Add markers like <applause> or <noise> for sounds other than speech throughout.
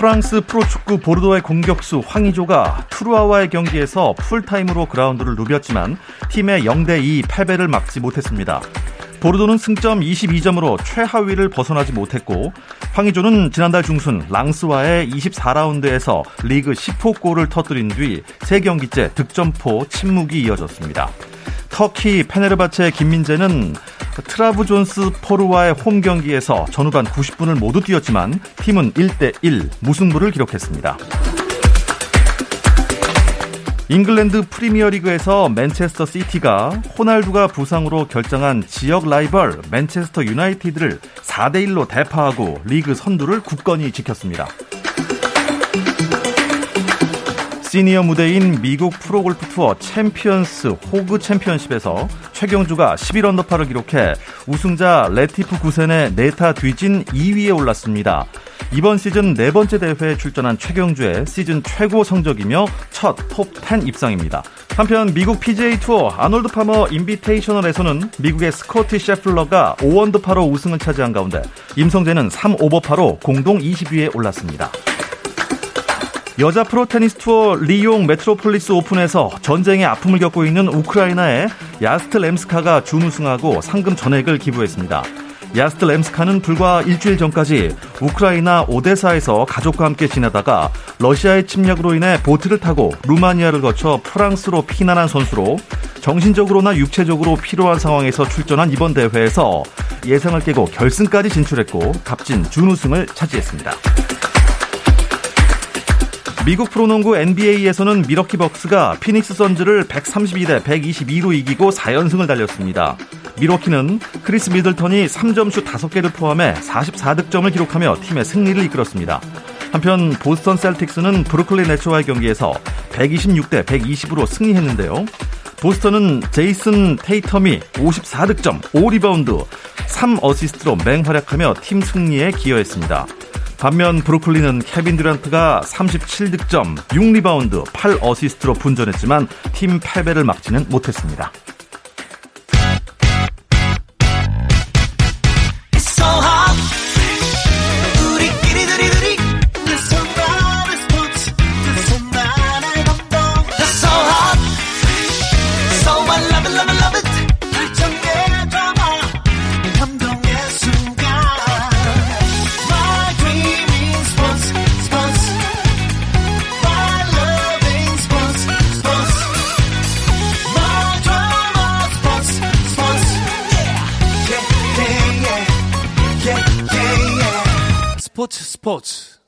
프랑스 프로축구 보르도의 공격수 황의조가 트루아와의 경기에서 풀타임으로 그라운드를 누볐지만 팀의 0대2 패배를 막지 못했습니다. 보르도는 승점 22점으로 최하위를 벗어나지 못했고 황의조는 지난달 중순 랑스와의 24라운드에서 리그 10호 골을 터뜨린 뒤 3경기째 득점포 침묵이 이어졌습니다. 터키 페네르바체 김민재는 트라브존스포르와의 홈 경기에서 전후반 90분을 모두 뛰었지만 팀은 1대1 무승부를 기록했습니다. 잉글랜드 프리미어리그에서 맨체스터 시티가 호날두가 부상으로 결장한 지역 라이벌 맨체스터 유나이티드를 4대 1로 대파하고 리그 선두를 굳건히 지켰습니다. 시니어 무대인 미국 프로골프 투어 챔피언스 호그 챔피언십에서 최경주가 11언더파를 기록해 우승자 레티프 구센의 네 타 뒤진 2위에 올랐습니다. 이번 시즌 네 번째 대회에 출전한 최경주의 시즌 최고 성적이며 첫 톱10 입상입니다. 한편 미국 PGA 투어 아놀드 파머 인비테이셔널에서는 미국의 스코티 셰플러가 5언더파로 우승을 차지한 가운데 임성재는 3오버파로 공동 20위에 올랐습니다. 여자 프로 테니스 투어 리용 메트로폴리스 오픈에서 전쟁의 아픔을 겪고 있는 우크라이나의 야스트렘스카가 준우승하고 상금 전액을 기부했습니다. 야스트렘스카는 불과 일주일 전까지 우크라이나 오데사에서 가족과 함께 지내다가 러시아의 침략으로 인해 보트를 타고 루마니아를 거쳐 프랑스로 피난한 선수로 정신적으로나 육체적으로 피로한 상황에서 출전한 이번 대회에서 예상을 깨고 결승까지 진출했고 값진 준우승을 차지했습니다. 미국 프로농구 NBA에서는 밀워키 벅스가 피닉스 선즈를 132대 122로 이기고 4연승을 달렸습니다. 밀워키는 크리스 미들턴이 3점슛 5개를 포함해 44득점을 기록하며 팀의 승리를 이끌었습니다. 한편 보스턴 셀틱스는 브루클린 네츠와의 경기에서 126대 120으로 승리했는데요. 보스턴은 제이슨 테이텀이 54득점, 5리바운드, 3어시스트로 맹활약하며 팀 승리에 기여했습니다. 반면 브루클린은 케빈 듀란트가 37득점, 6리바운드, 8어시스트로 분전했지만 팀 패배를 막지는 못했습니다. 스포츠 스포츠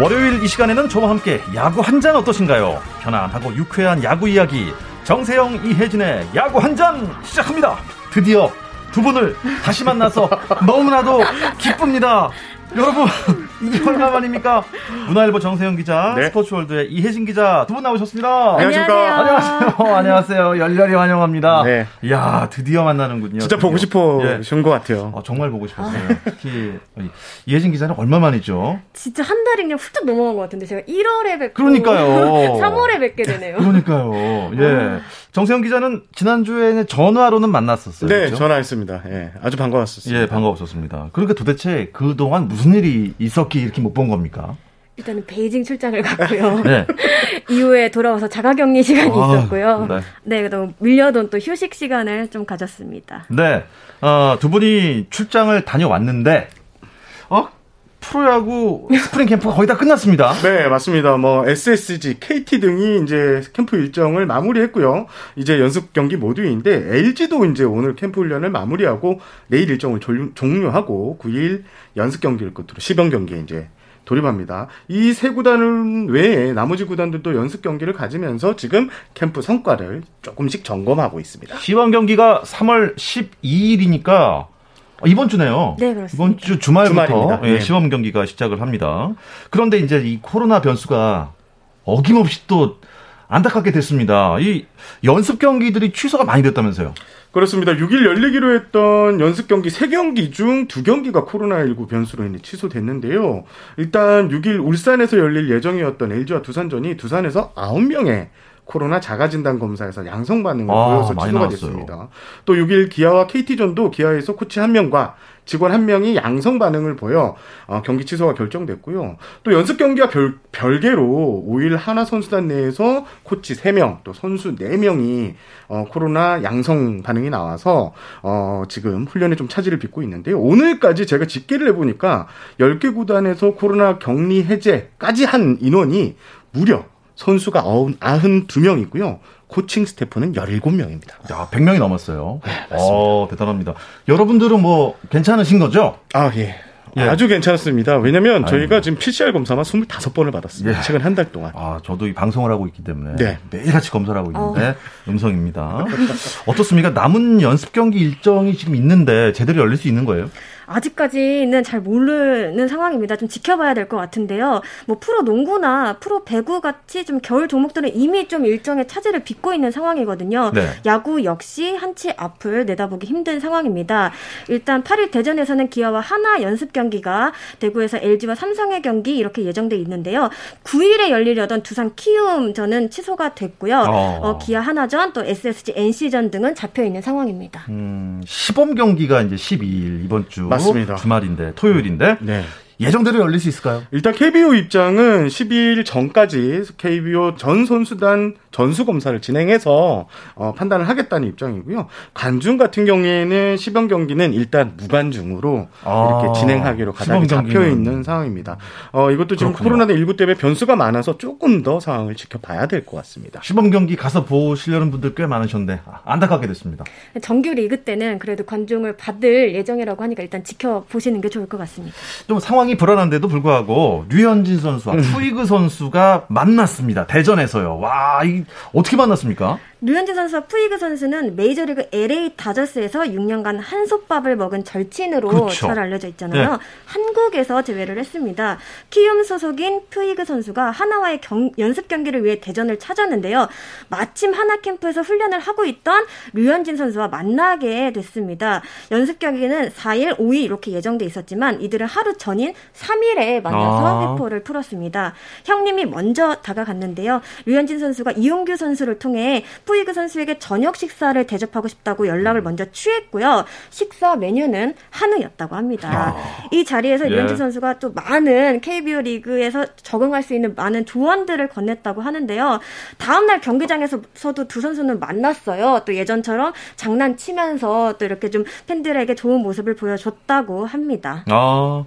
월요일 이 시간에는 저와 함께 야구 한 잔 어떠신가요? 편안하고 유쾌한 야구 이야기 정세영 이혜진의 야구 한 잔 시작합니다. 드디어 두 분을 다시 만나서 <laughs> 너무나도 기쁩니다. 여러분 <laughs> 이게 얼마 만입니까? 문화일보 정세영 기자, 네. 스포츠월드의 이혜진 기자 두 분 나오셨습니다. 안녕하십니까? 안녕하세요. 안녕하세요. 열렬히 환영합니다. 네. 이야 드디어 만나는군요. 진짜 드디어. 보고 싶으신 예. 것 같아요. 어, 정말 보고 싶었어요. 특히 이혜진 기자는 얼마 만이죠? 진짜 한 달이 그냥 훌쩍 넘어간 것 같은데 제가 1월에 뵙고 그러니까요. <laughs> 3월에 뵙게 되네요. 그러니까요. 예. 어. 정세영 기자는 지난주에 전화로는 만났었어요. 네, 그렇죠? 전화했습니다. 예. 아주 반가웠었습니다. 예, 반가웠었습니다. 그러니까 도대체 그동안 무슨 일이 있었기에 이렇게 못 본 겁니까? 일단은 베이징 출장을 갔고요. <laughs> 네. <laughs> 이후에 돌아와서 자가격리 시간이 아, 있었고요. 네. 네, 그다음 밀렸던 또 휴식 시간을 좀 가졌습니다. 네. 어, 두 분이 출장을 다녀왔는데 어, 프로야구 스프링 캠프가 거의 다 끝났습니다. <laughs> 네, 맞습니다. 뭐 SSG, KT 등이 이제 캠프 일정을 마무리했고요. 이제 연습 경기 모드인데 LG도 이제 오늘 캠프 훈련을 마무리하고 내일 일정을 종료하고 9일 연습 경기를 끝으로 시범 경기에 이제 돌입합니다. 이 세 구단은 외에 나머지 구단들도 연습 경기를 가지면서 지금 캠프 성과를 조금씩 점검하고 있습니다. 시범 경기가 3월 12일이니까 이번 주네요. 네, 그렇습니다. 이번 주 주말부터 예, 네. 시범 경기가 시작을 합니다. 그런데 이제 이 코로나 변수가 어김없이 또 안타깝게 됐습니다. 이 연습 경기들이 취소가 많이 됐다면서요? 그렇습니다. 6일 열리기로 했던 연습 경기 3경기 중 2경기가 코로나19 변수로 인해 취소됐는데요. 일단 6일 울산에서 열릴 예정이었던 LG와 두산전이 두산에서 9명의 코로나 자가진단 검사에서 양성 반응을 아, 보여서 취소가 됐습니다. 또 6일 기아와 KT전도 기아에서 코치 한 명과 직원 한 명이 양성 반응을 보여 어, 경기 취소가 결정됐고요. 또 연습 경기와 별, 별개로 5일 하나 선수단 내에서 코치 3명, 또 선수 4명이 어, 코로나 양성 반응이 나와서 어, 지금 훈련에 좀 차질을 빚고 있는데요. 오늘까지 제가 집계를 해보니까 10개 구단에서 코로나 격리 해제까지 한 인원이 무려 선수가 92명 이고요. 코칭 스태프는 17명입니다. 야, 100명이 넘었어요. 네, 어, 대단합니다. 여러분들은 뭐 괜찮으신 거죠? 아, 예. 예. 아주 괜찮습니다. 왜냐면 저희가 지금 PCR 검사만 25번을 받았습니다. 예. 최근 한 달 동안. 아, 저도 이 방송을 하고 있기 때문에 네. 매일같이 검사를 하고 있는데 어. 음성입니다. 어떻습니까? 남은 연습 경기 일정이 지금 있는데 제대로 열릴 수 있는 거예요? 아직까지는 잘 모르는 상황입니다. 좀 지켜봐야 될 것 같은데요. 뭐 프로 농구나 프로 배구 같이 좀 겨울 종목들은 이미 좀 일정의 차질을 빚고 있는 상황이거든요. 네. 야구 역시 한치 앞을 내다보기 힘든 상황입니다. 일단 8일 대전에서는 기아와 하나 연습 경기가 대구에서 LG와 삼성의 경기 이렇게 예정돼 있는데요. 9일에 열리려던 두산 키움전은 취소가 됐고요. 어. 어, 기아 하나전 또 SSG NC전 등은 잡혀 있는 상황입니다. 음, 시범 경기가 이제 12일 이번 주 맞습니다. 주말인데 토요일인데 네. 예정대로 열릴 수 있을까요? 일단 KBO 입장은 12일 전까지 KBO 전 선수단 전수 검사를 진행해서 어, 판단을 하겠다는 입장이고요. 관중 같은 경우에는 시범 경기는 일단 무관중으로 아, 이렇게 진행하기로 가닥이 잡혀 있는 상황입니다. 어, 이것도 지금 코로나 19 때문에 변수가 많아서 조금 더 상황을 지켜봐야 될 것 같습니다. 시범 경기 가서 보시려는 분들 꽤 많으셨는데 안타깝게 됐습니다. 정규 리그 때는 그래도 관중을 받을 예정이라고 하니까 일단 지켜보시는 게 좋을 것 같습니다. 좀 상황 상황이 불안한데도 불구하고 류현진 선수와 음. 푸이그 선수가 만났습니다. 대전에서요. 와, 이 어떻게 만났습니까? 류현진 선수와 푸이그 선수는 메이저리그 LA 다저스에서 6년간 한솥밥을 먹은 절친으로 그렇죠. 잘 알려져 있잖아요. 네. 한국에서 제외를 했습니다. 키움 소속인 푸이그 선수가 하나와의 경, 연습 경기를 위해 대전을 찾았는데요. 마침 하나 캠프에서 훈련을 하고 있던 류현진 선수와 만나게 됐습니다. 연습 경기는 4일, 5일 이렇게 예정돼 있었지만 이들은 하루 전인 3일에 만나서 아. 회포를 풀었습니다. 형님이 먼저 다가갔는데요. 류현진 선수가 이용규 선수를 통해 푸이그 선수에게 저녁 식사를 대접하고 싶다고 연락을 먼저 취했고요. 식사 메뉴는 한우였다고 합니다. 아. 이 자리에서 예. 류현진 선수가 또 많은 KBO 리그에서 적응할 수 있는 많은 조언들을 건넸다고 하는데요. 다음날 경기장에서도 두 선수는 만났어요. 또 예전처럼 장난치면서 또 이렇게 좀 팬들에게 좋은 모습을 보여줬다고 합니다. 아,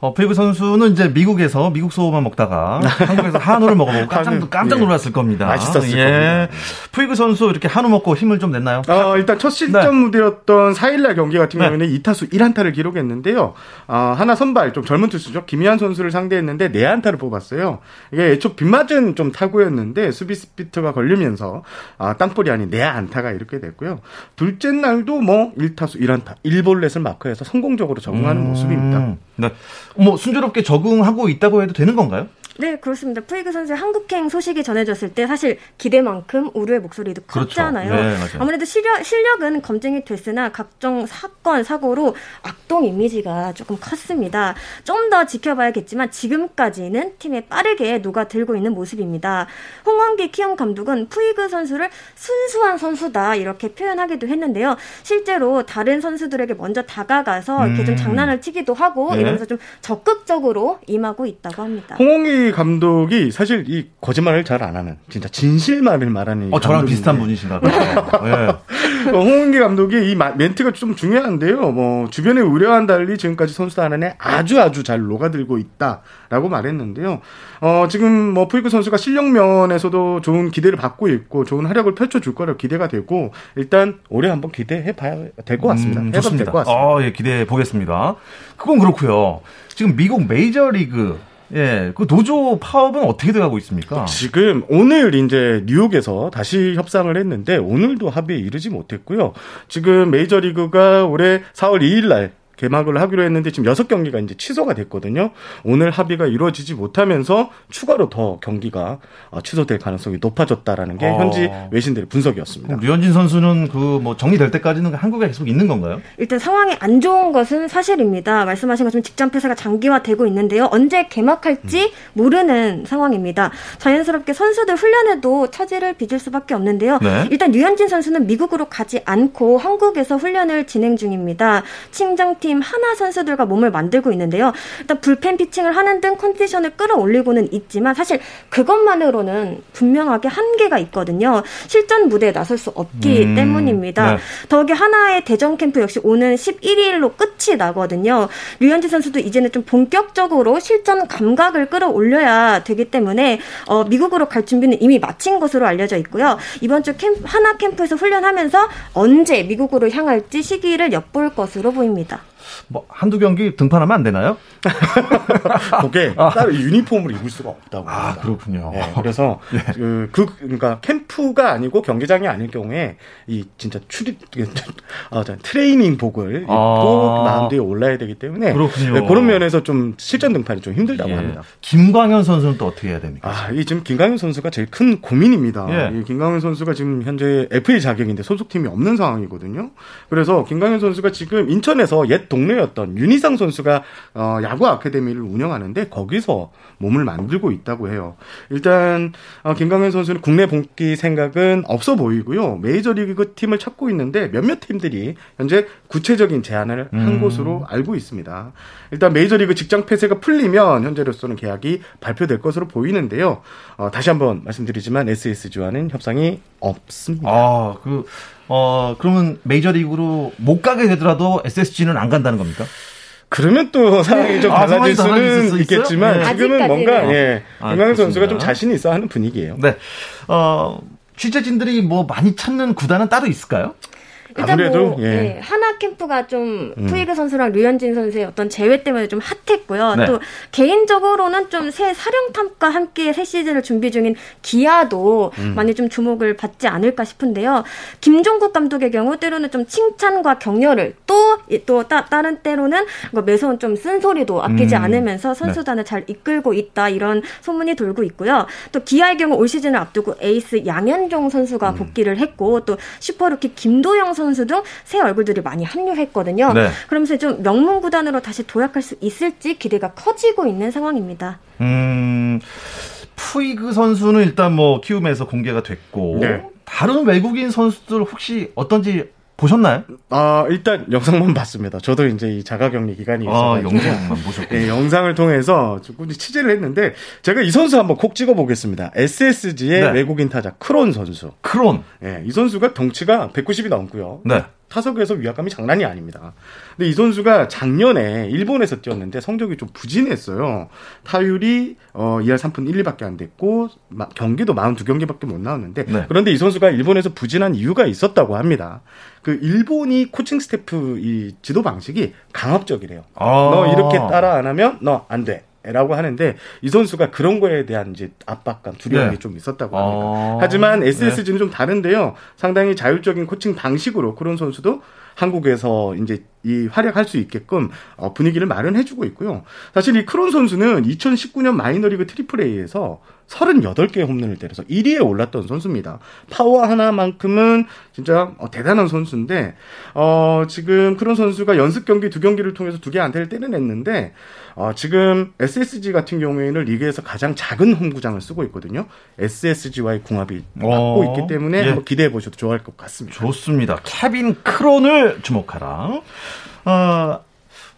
어, 푸이그 선수는 이제 미국에서 미국 소만 먹다가 <laughs> 한국에서 한우를 먹어보고 깜짝, 깜짝 예. 놀랐을 겁니다. 맛있었을 예. 겁니다. 푸이그 선수 이렇게 한우 먹고 힘을 좀 냈나요? 어, 일단 첫 실전 네. 무대였던 4일날 경기 같은 네. 경우에는 2타수 1안타를 기록했는데요. 어, 한화 선발 좀 젊은 투수죠. 김희한 선수를 상대했는데 4안타를 뽑았어요. 이게 애초 빗맞은 좀 타구였는데 수비 스피트가 걸리면서 아, 땅볼이 아닌 4안타가 이렇게 됐고요. 둘째 날도 뭐 1타수 1안타 1볼넷을 마크해서 성공적으로 적응하는 음... 모습입니다. 네. 뭐 순조롭게 적응하고 있다고 해도 되는 건가요? 네, 그렇습니다. 푸이그 선수의 한국행 소식이 전해졌을 때 사실 기대만큼 우려의 목소리도 그렇죠. 컸잖아요. 그렇죠. 네, 아무래도 실력, 실력은 검증이 됐으나 각종 사건, 사고로 악동 이미지가 조금 컸습니다. 좀 더 지켜봐야겠지만 지금까지는 팀에 빠르게 녹아들고 있는 모습입니다. 홍원기 키움 감독은 푸이그 선수를 순수한 선수다 이렇게 표현하기도 했는데요. 실제로 다른 선수들에게 먼저 다가가서 이렇게 음. 좀 장난을 치기도 하고 네. 이러면서 좀 적극적으로 임하고 있다고 합니다. 홍원기 감독이 사실 이 거짓말을 잘 안 하는 진짜 진실만을 말하는 어 저랑 비슷한 분이신가 봐요. 네. <laughs> 어, 홍은기 감독이 이 멘트가 좀 중요한데요. 뭐 주변의 우려와는 달리 지금까지 선수단 안에 아주 아주 잘 녹아들고 있다라고 말했는데요. 어 지금 뭐 푸이크 선수가 실력 면에서도 좋은 기대를 받고 있고 좋은 활약을 펼쳐줄 거라 기대가 되고 일단 올해 한번 기대해 봐야 될 것 같습니다. 음, 좋습니다. 될것 같습니다. 어, 예, 기대해 보겠습니다. 그건 그렇고요. 지금 미국 메이저리그 예, 그 도조 파업은 어떻게 돼가고 있습니까? 지금 오늘 이제 뉴욕에서 다시 협상을 했는데 오늘도 합의에 이르지 못했고요. 지금 메이저리그가 올해 4월 2일 날 개막을 하기로 했는데 지금 여섯 경기가 이제 취소가 됐거든요. 오늘 합의가 이루어지지 못하면서 추가로 더 경기가 어, 취소될 가능성이 높아졌다라는 게 어. 현지 외신들의 분석이었습니다. 류현진 선수는 그 뭐 정리될 때까지는 한국에 계속 있는 건가요? 일단 상황이 안 좋은 것은 사실입니다. 말씀하신 것처럼 직장 폐쇄가 장기화되고 있는데요. 언제 개막할지 음. 모르는 상황입니다. 자연스럽게 선수들 훈련에도 차질을 빚을 수밖에 없는데요. 네. 일단 류현진 선수는 미국으로 가지 않고 한국에서 훈련을 진행 중입니다. 친정 팀 하나 선수들과 몸을 만들고 있는데요. 일단 불펜 피칭을 하는 등 컨디션을 끌어올리고는 있지만 사실 그것만으로는 분명하게 한계가 있거든요. 실전 무대에 나설 수 없기 음, 때문입니다. 네. 더욱이 하나의 대전 캠프 역시 오는 11일로 끝이 나거든요. 류현진 선수도 이제는 좀 본격적으로 실전 감각을 끌어올려야 되기 때문에 어, 미국으로 갈 준비는 이미 마친 것으로 알려져 있고요. 이번 주 캠프, 하나 캠프에서 훈련하면서 언제 미국으로 향할지 시기를 엿볼 것으로 보입니다. 뭐 한두 경기 등판하면 안 되나요? <laughs> 그게 아. 따로 유니폼을 입을 수가 없다고. 아 합니다. 그렇군요. 네, 그래서 네. <laughs> 그, 그 그러니까 캠 프가 아니고 경기장이 아닐 경우에 이 진짜 출입 <laughs> 아, 트레이닝복을 입고 아. 마운드에 올라야 되기 때문에 그렇군요. 네, 그런 면에서 좀 실전 등판이 좀 힘들다고 예. 합니다. 김광현 선수는 또 어떻게 해야 됩니까? 아, 이 지금 김광현 선수가 제일 큰 고민입니다. 예. 이 김광현 선수가 지금 현재 FA 자격인데 소속팀이 없는 상황이거든요. 그래서 김광현 선수가 지금 인천에서 옛 동료였던 윤희상 선수가 어, 야구 아카데미를 운영하는데 거기서 몸을 만들고 있다고 해요. 일단 어, 김강현 선수는 국내 복귀 생각은 없어 보이고요. 메이저리그 팀을 찾고 있는데 몇몇 팀들이 현재 구체적인 제안을 음. 한 것으로 알고 있습니다. 일단 메이저리그 직장 폐쇄가 풀리면 현재로서는 계약이 발표될 것으로 보이는데요. 어, 다시 한번 말씀드리지만 SSG와는 협상이 없습니다. 아, 그 어, 그러면 메이저리그로 못 가게 되더라도 SSG는 안 간다는 겁니까? 그러면 또 상황이 좀 아, 달라질 수는 있겠지만 네. 지금은 뭔가 예, 아, 김광현 선수가 좀 자신이 있어 하는 분위기예요. 네. 어, 취재진들이 뭐 많이 찾는 구단은 따로 있을까요? 일단 아무래도 뭐, 예. 예. 하나 캠프가 좀 음. 푸이그 선수랑 류현진 선수의 어떤 재회 때문에 좀 핫했고요. 네. 또 개인적으로는 좀 새 사령탑과 함께 새 시즌을 준비 중인 기아도 음. 많이 좀 주목을 받지 않을까 싶은데요. 김종국 감독의 경우 때로는 좀 칭찬과 격려를 또또 다른 때로는 뭐 매서운 좀 쓴소리도 아끼지 음. 않으면서 선수단을 네. 잘 이끌고 있다 이런 소문이 돌고 있고요. 또 기아의 경우 올 시즌을 앞두고 에이스 양현종 선수가 음. 복귀를 했고 또 슈퍼루키 김도영 선수 선수 등 새 얼굴들이 많이 합류했거든요. 네. 그러면서 좀 명문 구단으로 다시 도약할 수 있을지 기대가 커지고 있는 상황입니다. 음, 푸이그 선수는 일단 뭐 키움에서 공개가 됐고 네. 다른 외국인 선수들 혹시 어떤지 보셨나요? 아 일단 영상만 봤습니다. 저도 이제 이 자가격리 기간이 있어서 아, 영상만 보셨고, 네, 영상을 통해서 조금 취재를 했는데 제가 이 선수 한번 콕 찍어 보겠습니다. SSG의 네. 외국인 타자 크론 선수. 크론. 네, 이 선수가 덩치가 190이 넘고요. 네. 타석에서 위압감이 장난이 아닙니다. 근데 이 선수가 작년에 일본에서 뛰었는데 성적이 좀 부진했어요. 타율이 어 2할 3푼 1, 2밖에 안 됐고 마, 경기도 42경기밖에 못 나왔는데 네. 그런데 이 선수가 일본에서 부진한 이유가 있었다고 합니다. 그 일본이 코칭 스태프 이 지도 방식이 강압적이래요. 아~ 너 이렇게 따라 안 하면 너 안 돼. 라고 하는데 이 선수가 그런 거에 대한 이제 압박감, 두려움이 네. 좀 있었다고 합니다. 아~ 하지만 SSG는 네. 좀 다른데요. 상당히 자율적인 코칭 방식으로 그런 선수도 한국에서 이제 이 활약할 수 있게끔 어, 분위기를 마련해주고 있고요. 사실 이 크론 선수는 2019년 마이너리그 트리플 A에서 38개 홈런을 때려서 1위에 올랐던 선수입니다. 파워 하나만큼은 진짜 어, 대단한 선수인데 어, 지금 크론 선수가 연습 경기 두 경기를 통해서 두 개 안타를 때려냈는데 어, 지금 SSG 같은 경우에는 리그에서 가장 작은 홈구장을 쓰고 있거든요. SSG와의 궁합이 맞고 어, 있기 때문에 예. 한번 기대해 보셔도 좋을 것 같습니다. 좋습니다. 케빈 크론을 주목하라. 어,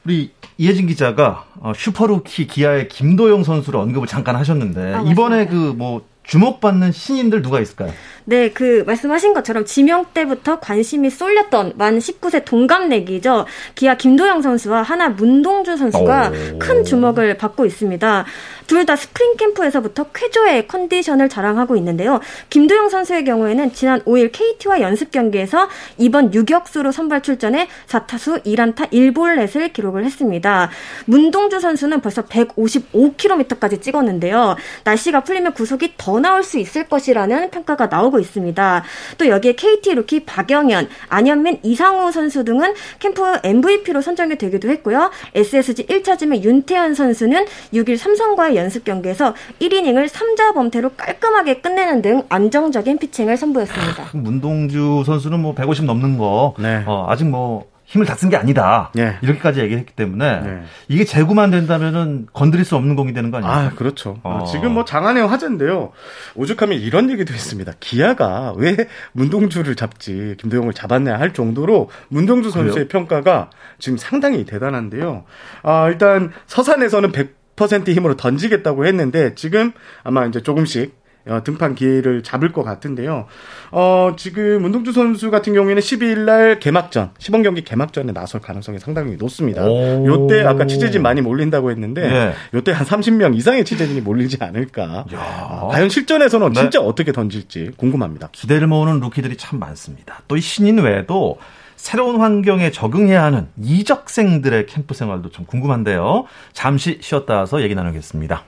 우리 이혜진 기자가 어, 슈퍼루키 기아의 김도영 선수를 언급을 잠깐 하셨는데 아, 이번에 그 뭐 주목받는 신인들 누가 있을까요? 네, 그 말씀하신 것처럼 지명 때부터 관심이 쏠렸던 만 19세 동갑내기죠. 기아 김도영 선수와 한화 문동주 선수가 오. 큰 주목을 받고 있습니다. 둘 다 스프링 캠프에서부터 쾌조의 컨디션을 자랑하고 있는데요. 김도영 선수의 경우에는 지난 5일 KT와 연습 경기에서 2번 유격수로 선발 출전해 4타수 1안타 1볼넷을 기록을 했습니다. 문동주 선수는 벌써 155km까지 찍었는데요. 날씨가 풀리면 구속이 더 나올 수 있을 것이라는 평가가 나오고 있습니다. 또 여기에 KT 루키 박영현, 안현민, 이상우 선수 등은 캠프 MVP로 선정이 되기도 했고요. SSG 1차 지명 윤태현 선수는 6일 삼성과의 연습 경기에서 1이닝을 3자 범퇴로 깔끔하게 끝내는 등 안정적인 피칭을 선보였습니다. 문동주 선수는 뭐 150 넘는 거 네. 어, 아직 뭐 힘을 다 쓴 게 아니다. 네. 이렇게까지 얘기를 했기 때문에 네. 이게 재구만 된다면은 건드릴 수 없는 공이 되는 거 아니에요? 아, 그렇죠. 어. 지금 뭐 장안의 화제인데요. 오죽하면 이런 얘기도 있습니다. 기아가 왜 문동주를 잡지 김도영을 잡았냐 할 정도로 문동주 선수의 그래요? 평가가 지금 상당히 대단한데요. 아, 일단 서산에서는 100% 힘으로 던지겠다고 했는데 지금 아마 이제 조금씩 어, 등판 기회를 잡을 것 같은데요. 어, 지금 문동주 선수 같은 경우에는 12일 날 개막전, 시범 경기 개막전에 나설 가능성이 상당히 높습니다. 요때 아까 취재진 많이 몰린다고 했는데 네. 요때 한 30명 이상의 취재진이 몰리지 않을까. 어, 과연 실전에서는 네. 진짜 어떻게 던질지 궁금합니다. 기대를 모으는 루키들이 참 많습니다. 또 이 신인 외에도 새로운 환경에 적응해야 하는 이적생들의 캠프 생활도 좀 궁금한데요. 잠시 쉬었다 와서 얘기 나누겠습니다.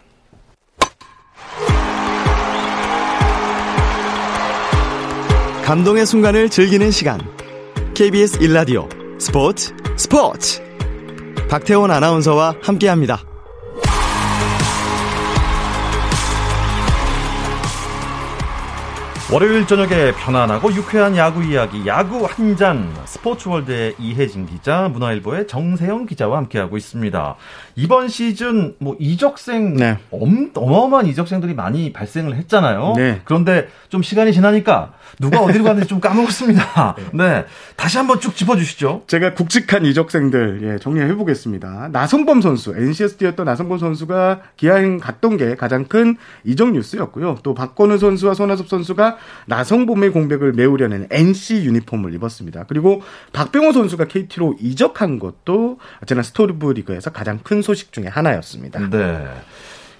감동의 순간을 즐기는 시간. KBS 일라디오 스포츠 스포츠. 박태원 아나운서와 함께합니다. 월요일 저녁에 편안하고 유쾌한 야구 이야기 야구 한 잔 스포츠월드의 이혜진 기자 문화일보의 정세영 기자와 함께하고 있습니다. 이번 시즌 뭐 이적생 네. 엄, 어마어마한 이적생들이 많이 발생을 했잖아요. 네. 그런데 좀 시간이 지나니까 누가 어디로 <laughs> 갔는지 좀 까먹었습니다. 네. 다시 한번 쭉 짚어주시죠. 제가 굵직한 이적생들 예, 정리해 보겠습니다. 나성범 선수 뛰었던 나성범 선수가 기아행 갔던 게 가장 큰 이적 뉴스였고요. 또 박건우 선수와 손아섭 선수가 나성범의 공백을 메우려는 NC 유니폼을 입었습니다. 그리고 박병호 선수가 KT로 이적한 것도 지난 스토브 리그에서 가장 큰 소식 중에 하나였습니다. 네.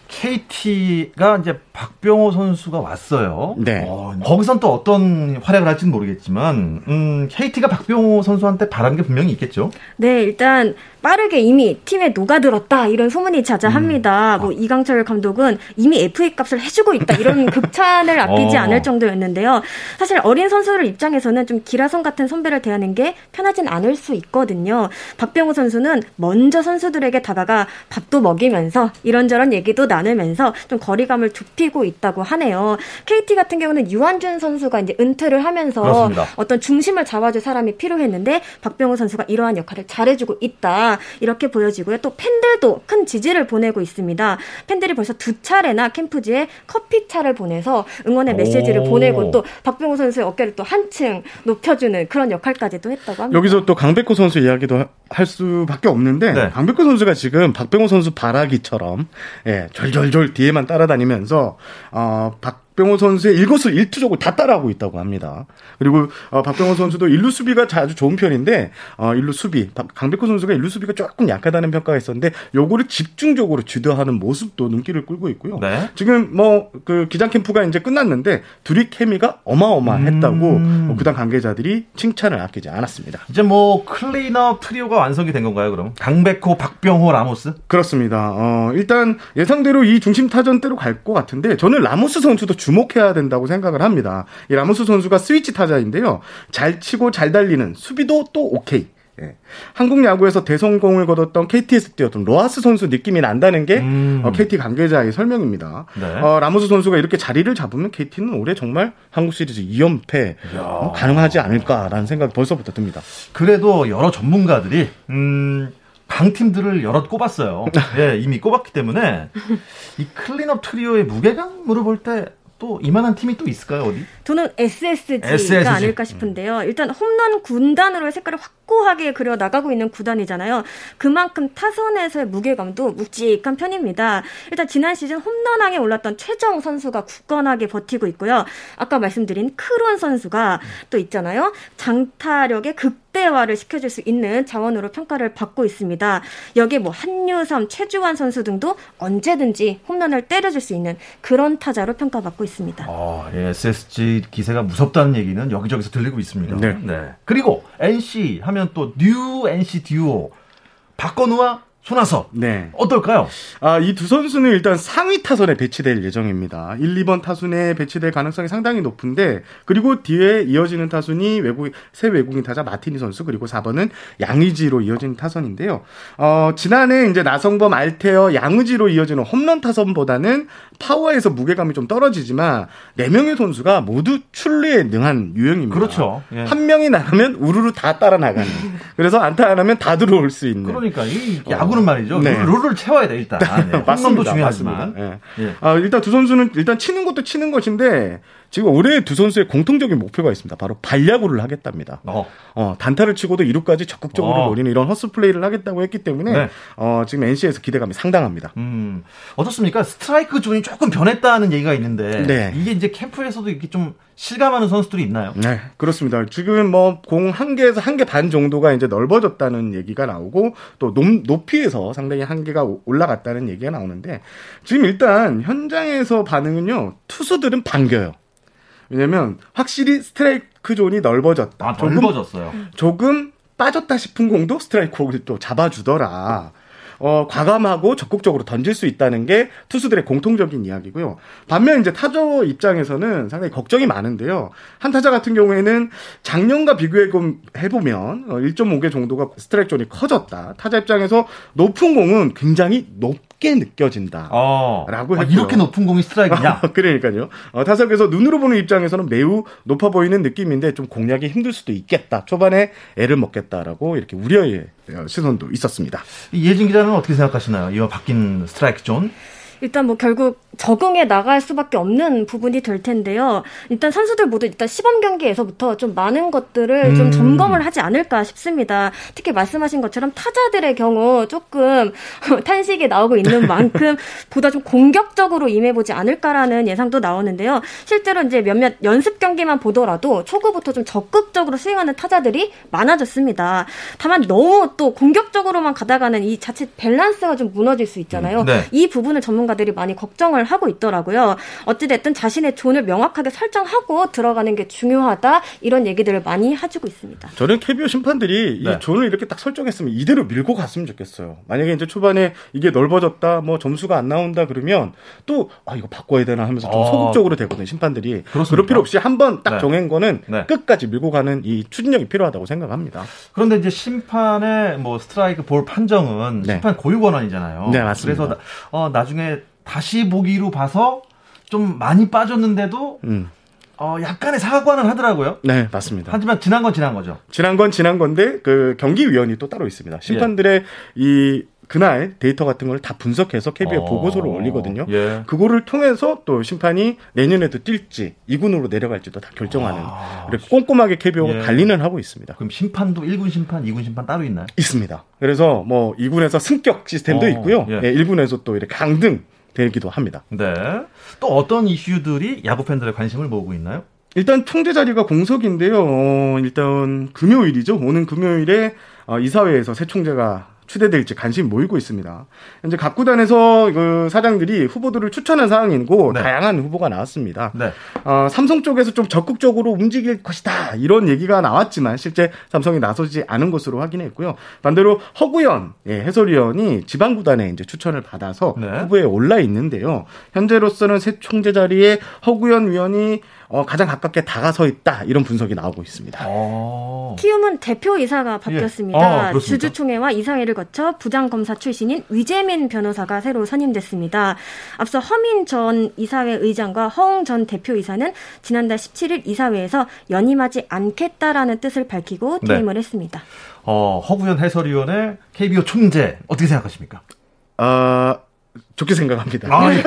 KT가 이제 박병호 선수가 왔어요. 네. 어, 거기선 또 어떤 활약을 할지는 모르겠지만, 음, KT가 박병호 선수한테 바란 게 분명히 있겠죠. 네, 일단 빠르게 이미 팀에 녹아들었다 이런 소문이 자자합니다. 음. 뭐 이강철 감독은 이미 FA 값을 해주고 있다 이런 <laughs> 극찬을 아끼지 어. 않을 정도였는데요. 사실 어린 선수들 입장에서는 좀 기라성 같은 선배를 대하는 게 편하진 않을 수 있거든요. 박병호 선수는 먼저 선수들에게 다가가 밥도 먹이면서 이런저런 얘기도 나 누면서 좀 거리감을 좁히고 있다고 하네요. KT 같은 경우는 유한준 선수가 이제 은퇴를 하면서 그렇습니다. 어떤 중심을 잡아줄 사람이 필요했는데 박병호 선수가 이러한 역할을 잘해주고 있다. 이렇게 보여지고요. 또 팬들도 큰 지지를 보내고 있습니다. 팬들이 벌써 두 차례나 캠프지에 커피차를 보내서 응원의 메시지를 오. 보내고 또 박병호 선수의 어깨를 또 한층 높여주는 그런 역할까지도 했다고 합니다. 여기서 또 강백호 선수 이야기도 할 수밖에 없는데 네. 강백호 선수가 지금 박병호 선수 바라기처럼 예, 졸졸졸 뒤에만 따라다니면서 어, 박 박병호 선수의 일거수일투족을 다 따라하고 있다고 합니다. 그리고 어, 박병호 선수도 일루 수비가 아주 좋은 편인데 어, 일루 수비 강백호 선수가 일루 수비가 조금 약하다는 평가가 있었는데 요거를 집중적으로 지도하는 모습도 눈길을 끌고 있고요. 네. 지금 뭐 그 기장 캠프가 이제 끝났는데 둘이 케미가 어마어마했다고 음. 뭐 구단 관계자들이 칭찬을 아끼지 않았습니다. 이제 뭐 클린업 트리오가 완성이 된 건가요, 그럼? 강백호, 박병호, 라모스? 그렇습니다. 어, 일단 예상대로 이 중심 타선대로 갈 것 같은데 저는 라모스 선수도 주목해야 된다고 생각을 합니다. 이 라모스 선수가 스위치 타자인데요. 잘 치고 잘 달리는 수비도 또 오케이. 예. 한국 야구에서 대성공을 거뒀던 KT에서 뛰었던 로하스 선수 느낌이 난다는 게 음. 어, KT 관계자의 설명입니다. 네. 어, 라모스 선수가 이렇게 자리를 잡으면 KT는 올해 정말 한국 시리즈 2연패 어, 가능하지 않을까라는 생각이 벌써부터 듭니다. 그래도 여러 전문가들이 음, 강팀들을 여럿 꼽았어요. <laughs> 예, 이미 꼽았기 때문에 이 클린업 트리오의 무게감으로 볼 때 또 이만한 팀이 또 있을까요 어디? 저는 SSG가 SSG. 아닐까 싶은데요. 일단 홈런 군단으로의 색깔을 확 확고하게 그려 나가고 있는 구단이잖아요. 그만큼 타선에서의 무게감도 묵직한 편입니다. 일단 지난 시즌 홈런왕에 올랐던 최정 선수가 굳건하게 버티고 있고요. 아까 말씀드린 크론 선수가 또 있잖아요. 장타력의 극대화를 시켜줄 수 있는 자원으로 평가를 받고 있습니다. 여기에 뭐 한유섬, 최주환 선수 등도 언제든지 홈런을 때려줄 수 있는 그런 타자로 평가받고 있습니다. 어, 예, SSG 기세가 무섭다는 얘기는 여기저기서 들리고 있습니다. 네. 네. 그리고 NC 하면 또 뉴 NC 듀오 박건우와 손아섭. 네. 어떨까요? 아, 이 두 선수는 일단 상위 타선에 배치될 예정입니다. 1, 2번 타순에 배치될 가능성이 상당히 높은데, 그리고 뒤에 이어지는 타순이 외국, 새 외국인 타자 마티니 선수, 그리고 4번은 양의지로 이어지는 타선인데요. 어, 지난해 이제 나성범, 알테어, 양의지로 이어지는 홈런 타선보다는 파워에서 무게감이 좀 떨어지지만, 4명의 선수가 모두 출루에 능한 유형입니다. 그렇죠. 예. 한 명이 나가면 우르르 다 따라 나가는. 그래서 안타 하나면 다 들어올 수 있는. 그러니까 이 야구 야구는 말이죠. 네. 룰을 채워야 돼 일단. 네. 홈런도 중요하지만. 네. 예. 아, 일단 두 선수는 일단 치는 것도 치는 것인데 지금 올해 두 선수의 공통적인 목표가 있습니다. 바로 발야구를 하겠답니다. 어. 어 단타를 치고도 이루까지 적극적으로 어. 노리는 이런 허슬 플레이를 하겠다고 했기 때문에 네. 어, 지금 NC에서 기대감이 상당합니다. 음. 어떻습니까? 스트라이크 존이 조금 변했다는 얘기가 있는데 네. 이게 이제 캠프에서도 이렇게 좀 실감하는 선수들이 있나요? 네, 그렇습니다. 지금 뭐 공 한 개에서 한 개 반 정도가 이제 넓어졌다는 얘기가 나오고 또 높이에서 상당히 한 개가 올라갔다는 얘기가 나오는데 지금 일단 현장에서 반응은요 투수들은 반겨요. 왜냐면 확실히 스트라이크 존이 넓어졌다. 아, 조금, 넓어졌어요. 조금 빠졌다 싶은 공도 스트라이크로 또 잡아주더라. 어, 과감하고 적극적으로 던질 수 있다는 게 투수들의 공통적인 이야기고요. 반면 이제 타자 입장에서는 상당히 걱정이 많은데요. 한 타자 같은 경우에는 작년과 비교해 보면 1.5개 어, 정도가 스트라이크 존이 커졌다. 타자 입장에서 높은 공은 굉장히 높게 느껴진다. 어. 라고 아, 이렇게 높은 공이 스트라이크냐? <laughs> 그러니까요. 어, 타석에서 눈으로 보는 입장에서는 매우 높아 보이는 느낌인데 좀 공략이 힘들 수도 있겠다. 초반에 애를 먹겠다라고 이렇게 우려의 시선도 있었습니다. 예진 기자는 어떻게 생각하시나요? 이 바뀐 스트라이크 존? 일단 뭐 결국 적응해 나갈 수밖에 없는 부분이 될 텐데요. 일단 선수들 모두 일단 시범 경기에서부터 좀 많은 것들을 음. 좀 점검을 하지 않을까 싶습니다. 특히 말씀하신 것처럼 타자들의 경우 조금 <laughs> 탄식이 나오고 있는 <laughs> 만큼 보다 좀 공격적으로 임해보지 않을까라는 예상도 나오는데요. 실제로 이제 몇몇 연습 경기만 보더라도 초구부터 좀 적극적으로 스윙하는 타자들이 많아졌습니다. 다만 너무 또 공격적으로만 가다가는 이 자체 밸런스가 좀 무너질 수 있잖아요. 음, 네. 이 부분을 전문 가들이 많이 걱정을 하고 있더라고요. 어찌됐든 자신의 존을 명확하게 설정하고 들어가는 게 중요하다 이런 얘기들을 많이 해주고 있습니다. 저는 KBO 심판들이 네. 이 존을 이렇게 딱 설정했으면 이대로 밀고 갔으면 좋겠어요. 만약에 이제 초반에 이게 넓어졌다, 뭐 점수가 안 나온다 그러면 또 아 이거 바꿔야 되나 하면서 좀 어. 소극적으로 되거든요 심판들이. 그렇습니까? 그럴 필요 없이 한 번딱 네. 정한 거는 네. 끝까지 밀고 가는 이 추진력이 필요하다고 생각합니다. 그런데 이제 심판의 뭐 스트라이크 볼 판정은 네. 심판 고유 권한이잖아요. 네 맞습니다. 그래서 어, 나중에 다시 보기로 봐서 좀 많이 빠졌는데도 음. 어, 약간의 사과는 하더라고요. 네, 맞습니다. 하지만 지난 건 지난 거죠. 지난 건 지난 건데 그 경기위원이 또 따로 있습니다. 심판들의 예. 이 그날 데이터 같은 걸 다 분석해서 KBO에 어... 보고서를 올리거든요. 예. 그거를 통해서 또 심판이 내년에도 뛸지 2군으로 내려갈지도 다 결정하는 아... 이렇게 꼼꼼하게 KBO가 예. 관리는 하고 있습니다. 그럼 심판도 1군 심판, 2군 심판 따로 있나요? 있습니다. 그래서 뭐 2군에서 승격 시스템도 어... 있고요. 예. 예, 1군에서 또 이렇게 강등 되기도 합니다. 네. 또 어떤 이슈들이 야구 팬들의 관심을 모으고 있나요? 일단 총재 자리가 공석인데요. 어, 일단 금요일이죠. 오는 금요일에 어, 이사회에서 새 총재가 추대될지 관심이 모이고 있습니다. 현재 각 구단에서 그 사장들이 후보들을 추천한 상황이고 네. 다양한 후보가 나왔습니다. 네. 어, 삼성 쪽에서 좀 적극적으로 움직일 것이다 이런 얘기가 나왔지만 실제 삼성이 나서지 않은 것으로 확인했고요. 반대로 허구현 예, 해설위원이 지방 구단에 이제 추천을 받아서 네. 후보에 올라 있는데요. 현재로서는 새 총재 자리에 허구현 위원이 어, 가장 가깝게 다가서 있다 이런 분석이 나오고 있습니다. 어. 키움은 대표 이사가 예. 바뀌었습니다. 예. 어, 주주총회와 이사회를 거쳐 부장 검사 출신인 위재민 변호사가 새로 선임됐습니다. 앞서 허민 전 이사회 의장과 허웅 전 대표 이사는 지난달 17일 이사회에서 연임하지 않겠다라는 뜻을 밝히고 네. 퇴임을 네. 했습니다. 어, 허구현 해설위원의 KBO 총재 어떻게 생각하십니까? 어, 좋게 생각합니다. 아, 예.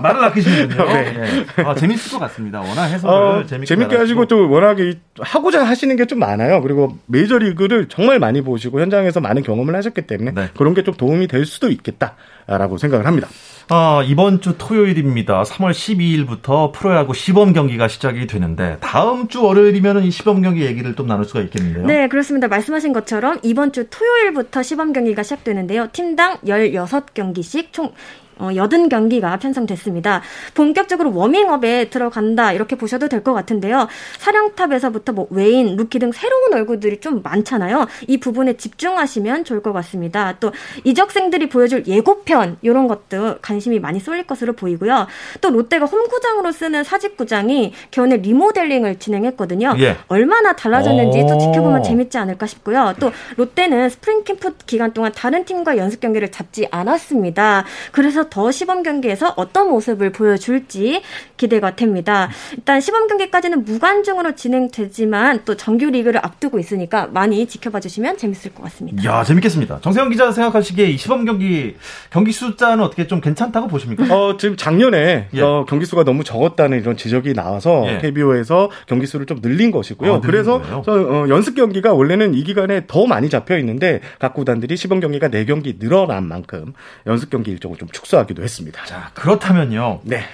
말을 아끼시는군요. 네. 네. 아, 재밌을 것 같습니다. 워낙 해석을 어, 재밌게, 재밌게 하시고 또 워낙에 하고자 하시는 게 좀 많아요. 그리고 메이저리그를 정말 많이 보시고 현장에서 많은 경험을 하셨기 때문에 네. 그런 게 좀 도움이 될 수도 있겠다라고 생각을 합니다. 아, 이번 주 토요일입니다. 3월 12일부터 프로야구 시범 경기가 시작이 되는데 다음 주 월요일이면 이 시범 경기 얘기를 좀 나눌 수가 있겠는데요. 네, 그렇습니다. 말씀하신 것처럼 이번 주 토요일부터 시범 경기가 시작되는데요. 팀당 16경기씩 총 어, 80경기가 편성됐습니다. 본격적으로 워밍업에 들어간다 이렇게 보셔도 될 것 같은데요. 사령탑에서부터 뭐 외인, 루키 등 새로운 얼굴들이 좀 많잖아요. 이 부분에 집중하시면 좋을 것 같습니다. 또 이적생들이 보여줄 예고편 이런 것도 관심이 많이 쏠릴 것으로 보이고요. 또 롯데가 홈구장으로 쓰는 사직구장이 겨우내 리모델링을 진행했거든요. 예. 얼마나 달라졌는지 또 지켜보면 재밌지 않을까 싶고요. 또 롯데는 스프링 캠프 기간 동안 다른 팀과 연습 경기를 잡지 않았습니다. 그래서 더 시범 경기에서 어떤 모습을 보여줄지 기대가 됩니다. 일단 시범 경기까지는 무관중으로 진행되지만 또 정규 리그를 앞두고 있으니까 많이 지켜봐 주시면 재밌을 것 같습니다. 야 재밌겠습니다. 정세영 기자 생각하시기에 이 시범 경기 경기 숫자는 어떻게 좀 괜찮다고 보십니까? 어 지금 작년에 예. 어, 경기 수가 너무 적었다는 이런 지적이 나와서 예. KBO에서 경기 수를 좀 늘린 것이고요. 아, 그래서 어, 연습 경기가 원래는 이 기간에 더 많이 잡혀 있는데 각 구단들이 시범 경기가 4 경기 늘어난 만큼 연습 경기 일정을 좀 축소 하기도 했습니다. 자, 그렇다면요. 네.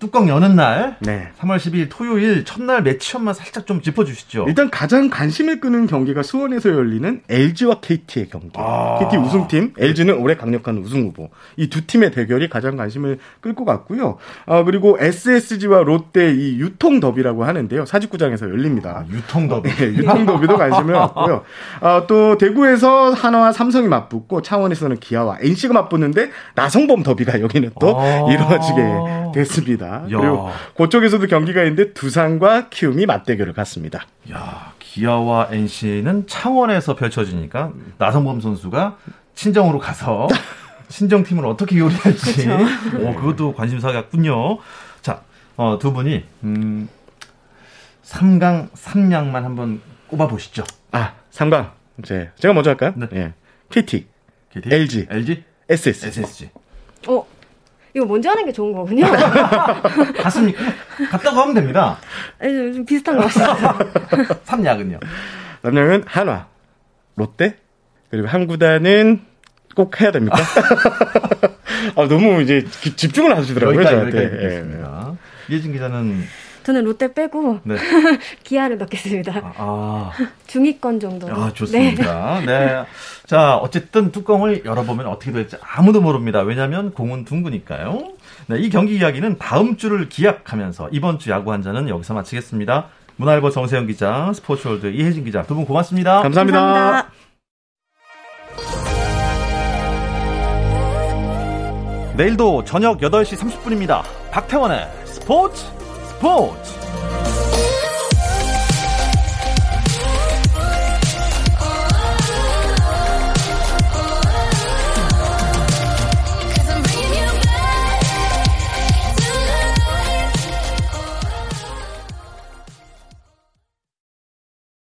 뚜껑 여는 날, 네. 3월 12일 토요일 첫날 매치업만 살짝 좀 짚어주시죠. 일단 가장 관심을 끄는 경기가 수원에서 열리는 LG와 KT의 경기. 아. KT 우승팀, LG는 올해 강력한 우승 후보. 이 두 팀의 대결이 가장 관심을 끌 것 같고요. 아, 그리고 SSG와 롯데 이 유통 더비라고 하는데요. 사직구장에서 열립니다. 아, 유통 더비. 네, 유통 더비도 관심을 갖고요. <laughs> 아, 또 대구에서 하나와 삼성이 맞붙고 창원에서는 기아와 NC가 맞붙는데 나성범 더비가 여기는 또 아. 이루어지게 됐습니다. 야. 그리고 그쪽에서도 경기가 있는데 두산과 키움이 맞대결을 갖습니다. 야, 기아와 NC는 창원에서 펼쳐지니까 나성범 선수가 친정으로 가서 <laughs> 친정 팀을 어떻게 요리할지 오, 그것도 관심사 같군요. 자, 어, 두 분이 음, 3강 3량만 한번 꼽아 보시죠. 아, 3강. 이제 제가 먼저 할까요? 네. 예. KT, KT, LG, LG, SSG. SSG. 어, 이거 먼저 하는 게 좋은 거군요. <laughs> 갔습니까? 갔다고 하면 됩니다. 아니, 좀 비슷한 것 같습니다. <laughs> 삼약은요? 삼약은 한화, 롯데, 그리고 한 구단은 꼭 해야 됩니까? <laughs> 아, 너무 이제 집중을 하시더라고요, 여기까지, 저한테. 여기까지 예. 예진 기자는 저는 롯데 빼고 네. <laughs> 기아를 넣겠습니다. 아, 아. <laughs> 중위권 정도. 아, 좋습니다. 네. 네. 자, 어쨌든 뚜껑을 열어보면 어떻게 될지 아무도 모릅니다. 왜냐하면 공은 둥그니까요. 네, 이 경기 이야기는 다음 주를 기약하면서 이번 주 야구 한자는 여기서 마치겠습니다. 문화일보 정세영 기자, 스포츠월드 이혜진 기자 두 분 고맙습니다. 감사합니다. 감사합니다. 내일도 저녁 8시 30분입니다. 박태원의 스포츠 스포츠